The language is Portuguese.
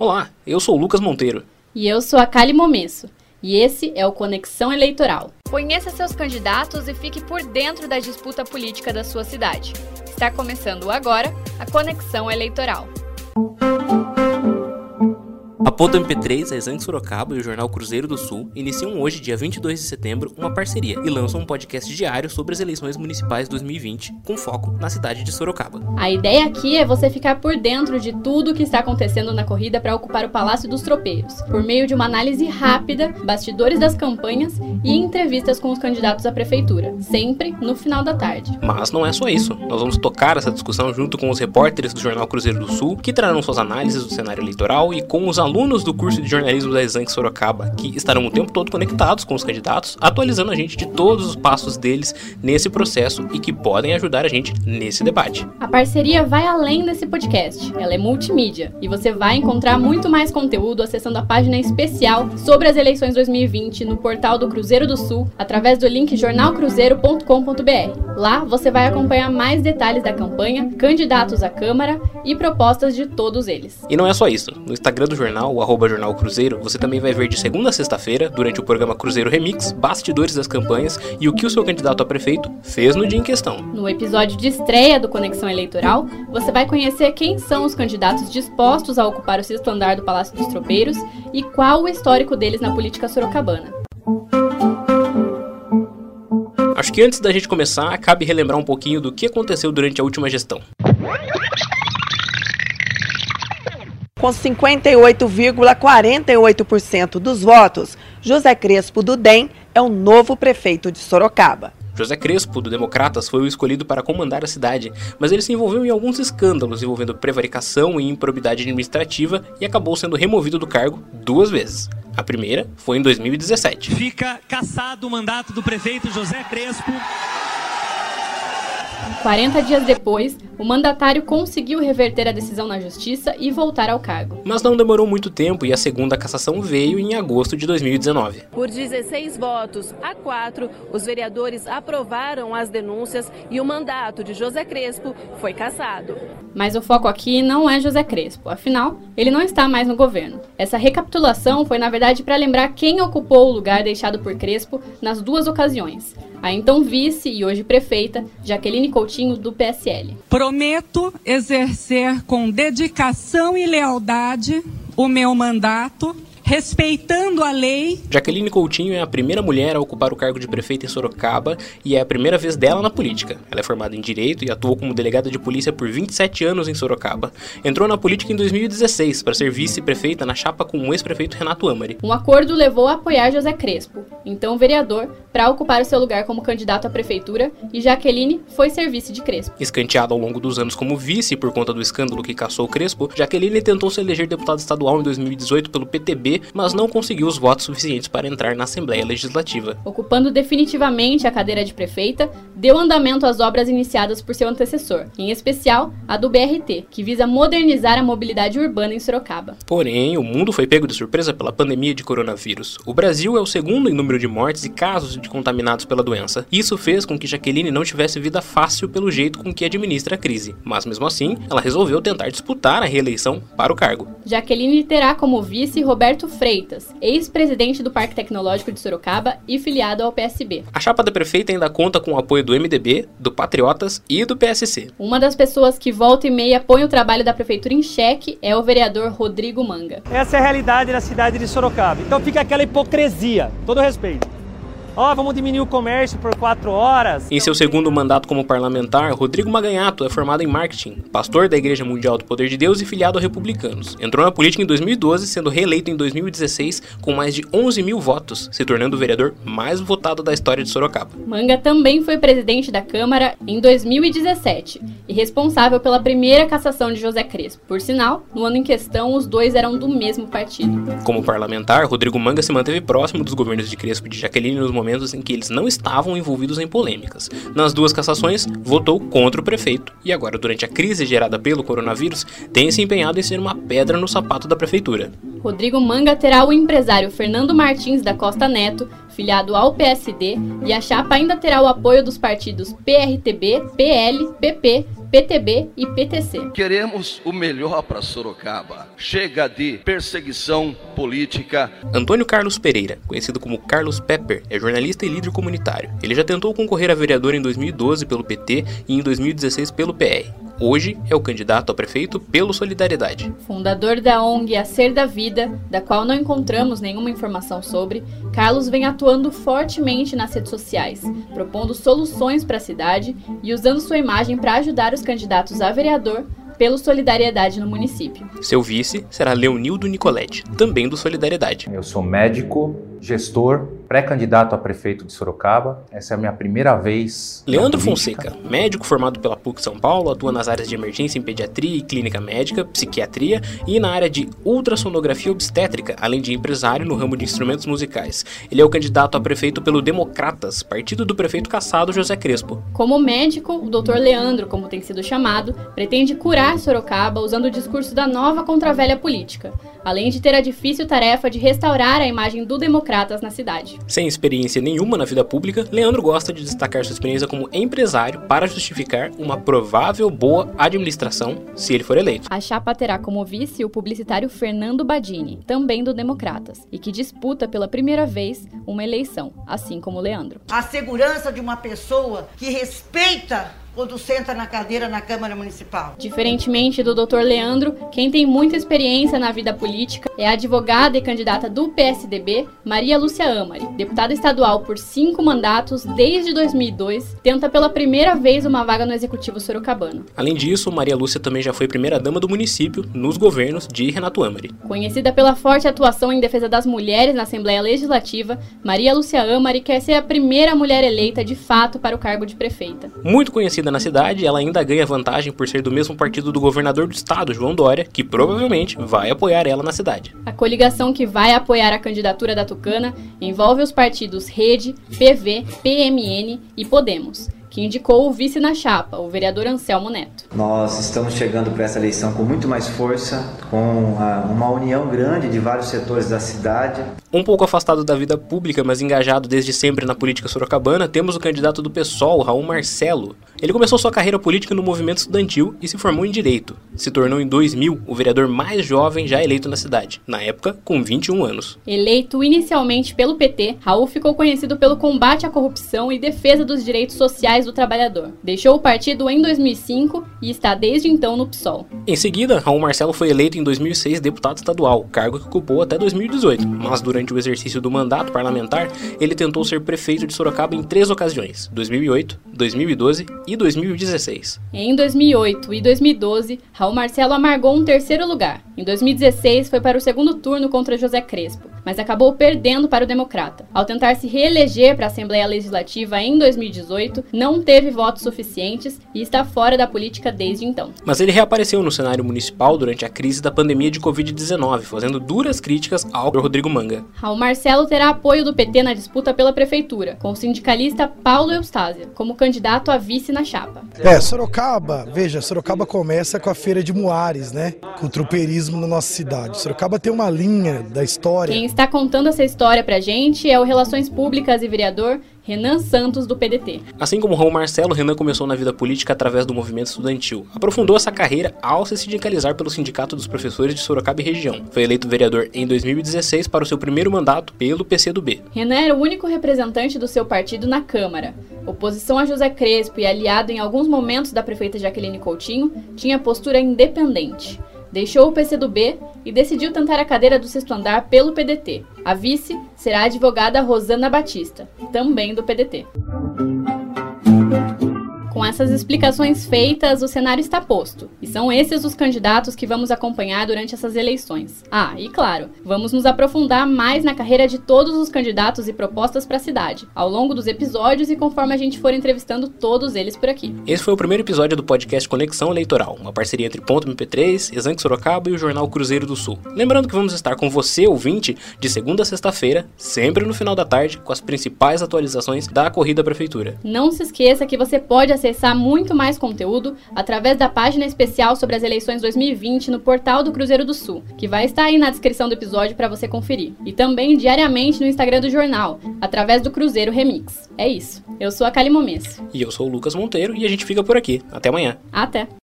Olá, eu sou o Lucas Monteiro. E eu sou a Kali Momesso. E esse é o Conexão Eleitoral. Conheça seus candidatos e fique por dentro da disputa política da sua cidade. Está começando agora a Conexão Eleitoral. A Ponto MP3, a Exame Sorocaba e o Jornal Cruzeiro do Sul iniciam hoje, dia 22 de setembro, uma parceria e lançam um podcast diário sobre as eleições municipais 2020, com foco na cidade de Sorocaba. A ideia aqui é você ficar por dentro de tudo o que está acontecendo na corrida para ocupar o Palácio dos Tropeiros, por meio de uma análise rápida, bastidores das campanhas e entrevistas com os candidatos à prefeitura, sempre no final da tarde. Mas não é só isso. Nós vamos tocar essa discussão junto com os repórteres do Jornal Cruzeiro do Sul, que trarão suas análises do cenário eleitoral, e com os alunos do curso de jornalismo da Exanc Sorocaba, que estarão o tempo todo conectados com os candidatos, atualizando a gente de todos os passos deles nesse processo e que podem ajudar a gente nesse debate. A parceria vai além desse podcast, ela é multimídia e você vai encontrar muito mais conteúdo acessando a página especial sobre as eleições 2020 no portal do Cruzeiro do Sul, através do link jornalcruzeiro.com.br. Lá você vai acompanhar mais detalhes da campanha, candidatos à Câmara e propostas de todos eles. E não é só isso. No Instagram do jornal jornal, o arroba Jornal Cruzeiro, você também vai ver de segunda a sexta-feira, durante o programa Cruzeiro Remix, bastidores das campanhas e o que o seu candidato a prefeito fez no dia em questão. No episódio de estreia do Conexão Eleitoral, você vai conhecer quem são os candidatos dispostos a ocupar o sexto andar do Palácio dos Tropeiros e qual o histórico deles na política sorocabana. Acho que antes da gente começar, cabe relembrar um pouquinho do que aconteceu durante a última gestão. Com 58,48% dos votos, José Crespo do DEM é o novo prefeito de Sorocaba. José Crespo, do Democratas, foi o escolhido para comandar a cidade, mas ele se envolveu em alguns escândalos envolvendo prevaricação e improbidade administrativa e acabou sendo removido do cargo duas vezes. A primeira foi em 2017. Fica cassado o mandato do prefeito José Crespo 40 dias depois, o mandatário conseguiu reverter a decisão na justiça e voltar ao cargo. Mas não demorou muito tempo e a segunda cassação veio em agosto de 2019. Por 16 votos a 4, os vereadores aprovaram as denúncias e o mandato de José Crespo foi cassado. Mas o foco aqui não é José Crespo, afinal, ele não está mais no governo. Essa recapitulação foi, na verdade, para lembrar quem ocupou o lugar deixado por Crespo nas duas ocasiões a então vice e hoje prefeita Jaqueline Coutinho, do PSL. Prometo exercer com dedicação e lealdade o meu mandato respeitando a lei. Jaqueline Coutinho é a primeira mulher a ocupar o cargo de prefeita em Sorocaba e é a primeira vez dela na política. Ela é formada em Direito e atuou como delegada de polícia por 27 anos em Sorocaba. Entrou na política em 2016 para ser vice-prefeita na chapa com o ex-prefeito Renato Amari. Um acordo levou a apoiar José Crespo, então vereador, para ocupar o seu lugar como candidato à prefeitura e Jaqueline foi ser vice de Crespo. Escanteada ao longo dos anos como vice por conta do escândalo que caçou Crespo, Jaqueline tentou se eleger deputada estadual em 2018 pelo PTB mas não conseguiu os votos suficientes para entrar na Assembleia Legislativa. Ocupando definitivamente a cadeira de prefeita, deu andamento às obras iniciadas por seu antecessor, em especial a do BRT, que visa modernizar a mobilidade urbana em Sorocaba. Porém, o mundo foi pego de surpresa pela pandemia de coronavírus. O Brasil é o segundo em número de mortes e casos de contaminados pela doença. Isso fez com que Jaqueline não tivesse vida fácil pelo jeito com que administra a crise, mas mesmo assim, ela resolveu tentar disputar a reeleição para o cargo. Jaqueline terá como vice Roberto Freitas, ex-presidente do Parque Tecnológico de Sorocaba e filiado ao PSB. A chapa da prefeita ainda conta com o apoio do MDB, do Patriotas e do PSC. Uma das pessoas que volta e meia põe o trabalho da prefeitura em xeque é o vereador Rodrigo Manga. Essa é a realidade da cidade de Sorocaba. Então fica aquela hipocrisia, todo respeito ó, oh, vamos diminuir o comércio por quatro horas. Em seu segundo mandato como parlamentar, Rodrigo Maganhato é formado em marketing, pastor da Igreja Mundial do Poder de Deus e filiado a republicanos. Entrou na política em 2012, sendo reeleito em 2016 com mais de 11 mil votos, se tornando o vereador mais votado da história de Sorocaba. Manga também foi presidente da Câmara em 2017 e responsável pela primeira cassação de José Crespo. Por sinal, no ano em questão, os dois eram do mesmo partido. Como parlamentar, Rodrigo Manga se manteve próximo dos governos de Crespo e de Jaqueline nos momentos momentos em que eles não estavam envolvidos em polêmicas. Nas duas cassações, votou contra o prefeito e agora, durante a crise gerada pelo coronavírus, tem se empenhado em ser uma pedra no sapato da prefeitura. Rodrigo Manga terá o empresário Fernando Martins da Costa Neto, filiado ao PSD, e a chapa ainda terá o apoio dos partidos PRTB, PL, PP, PTB e PTC. Queremos o melhor para Sorocaba. Chega de perseguição política. Antônio Carlos Pereira, conhecido como Carlos Pepper, é jornalista e líder comunitário. Ele já tentou concorrer a vereador em 2012 pelo PT e em 2016 pelo PR. Hoje é o candidato a prefeito pelo Solidariedade. Fundador da ONG A Ser da Vida, da qual não encontramos nenhuma informação sobre, Carlos vem atuando fortemente nas redes sociais, propondo soluções para a cidade e usando sua imagem para ajudar os candidatos a vereador pelo Solidariedade no município. Seu vice será Leonildo Nicoletti, também do Solidariedade. Eu sou médico, gestor, pré-candidato a prefeito de Sorocaba. Essa é a minha primeira vez. Leandro Fonseca, médico formado pela PUC São Paulo, atua nas áreas de emergência em pediatria e clínica médica, psiquiatria e na área de ultrassonografia obstétrica, além de empresário no ramo de instrumentos musicais. Ele é o candidato a prefeito pelo Democratas, partido do prefeito caçado José Crespo. Como médico, o Dr. Leandro, como tem sido chamado, pretende curar Sorocaba usando o discurso da nova contra a velha política, além de ter a difícil tarefa de restaurar a imagem do Democratas na cidade. Sem experiência nenhuma na vida pública, Leandro gosta de destacar sua experiência como empresário para justificar uma provável boa administração se ele for eleito. A chapa terá como vice o publicitário Fernando Badini, também do Democratas, e que disputa pela primeira vez uma eleição, assim como Leandro. A segurança de uma pessoa que respeita quando senta na cadeira na Câmara Municipal. Diferentemente do Dr. Leandro, quem tem muita experiência na vida política é a advogada e candidata do PSDB, Maria Lúcia Amari, deputada estadual por cinco mandatos desde 2002, tenta pela primeira vez uma vaga no Executivo Sorocabano. Além disso, Maria Lúcia também já foi primeira-dama do município nos governos de Renato Amari. Conhecida pela forte atuação em defesa das mulheres na Assembleia Legislativa, Maria Lúcia Amari quer ser a primeira mulher eleita de fato para o cargo de prefeita. Muito conhecida na cidade, ela ainda ganha vantagem por ser do mesmo partido do governador do estado, João Dória, que provavelmente vai apoiar ela na cidade. A coligação que vai apoiar a candidatura da Tucana envolve os partidos Rede, PV, PMN e Podemos que indicou o vice na chapa, o vereador Anselmo Neto. Nós estamos chegando para essa eleição com muito mais força, com uma união grande de vários setores da cidade. Um pouco afastado da vida pública, mas engajado desde sempre na política sorocabana, temos o candidato do PSOL, Raul Marcelo. Ele começou sua carreira política no movimento estudantil e se formou em Direito. Se tornou em 2000 o vereador mais jovem já eleito na cidade, na época com 21 anos. Eleito inicialmente pelo PT, Raul ficou conhecido pelo combate à corrupção e defesa dos direitos sociais do Trabalhador. Deixou o partido em 2005 e está desde então no PSOL. Em seguida, Raul Marcelo foi eleito em 2006 deputado estadual, cargo que ocupou até 2018. Mas durante o exercício do mandato parlamentar, ele tentou ser prefeito de Sorocaba em três ocasiões: 2008, 2012 e 2016. Em 2008 e 2012, Raul Marcelo amargou um terceiro lugar. Em 2016, foi para o segundo turno contra José Crespo, mas acabou perdendo para o Democrata. Ao tentar se reeleger para a Assembleia Legislativa em 2018, não teve votos suficientes e está fora da política desde então. Mas ele reapareceu no cenário municipal durante a crise da pandemia de Covid-19, fazendo duras críticas ao Rodrigo Manga. Raul Marcelo terá apoio do PT na disputa pela prefeitura, com o sindicalista Paulo Eustásia como candidato a vice na chapa. É, Sorocaba, veja, Sorocaba começa com a feira de Muares, né? Com o tropeirismo na nossa cidade. Sorocaba tem uma linha da história. Quem está contando essa história pra gente é o Relações Públicas e vereador Renan Santos, do PDT. Assim como Raul Marcelo, Renan começou na vida política através do movimento estudantil. Aprofundou essa carreira ao se sindicalizar pelo Sindicato dos Professores de Sorocaba e região. Foi eleito vereador em 2016 para o seu primeiro mandato pelo PCdoB. Renan era o único representante do seu partido na Câmara. Oposição a José Crespo e aliado em alguns momentos da prefeita Jaqueline Coutinho, tinha postura independente deixou o PCdoB e decidiu tentar a cadeira do sexto andar pelo PDT. A vice será a advogada Rosana Batista, também do PDT. Com essas explicações feitas, o cenário está posto. E são esses os candidatos que vamos acompanhar durante essas eleições. Ah, e claro, vamos nos aprofundar mais na carreira de todos os candidatos e propostas para a cidade, ao longo dos episódios e conforme a gente for entrevistando todos eles por aqui. Esse foi o primeiro episódio do podcast Conexão Eleitoral, uma parceria entre Ponto MP3, Exanque Sorocaba e o jornal Cruzeiro do Sul. Lembrando que vamos estar com você, ouvinte, de segunda a sexta-feira, sempre no final da tarde, com as principais atualizações da corrida à prefeitura. Não se esqueça que você pode acessar acessar muito mais conteúdo através da página especial sobre as eleições 2020 no portal do Cruzeiro do Sul, que vai estar aí na descrição do episódio para você conferir. E também diariamente no Instagram do jornal, através do Cruzeiro Remix. É isso. Eu sou a Kali Momes. E eu sou o Lucas Monteiro e a gente fica por aqui. Até amanhã. Até.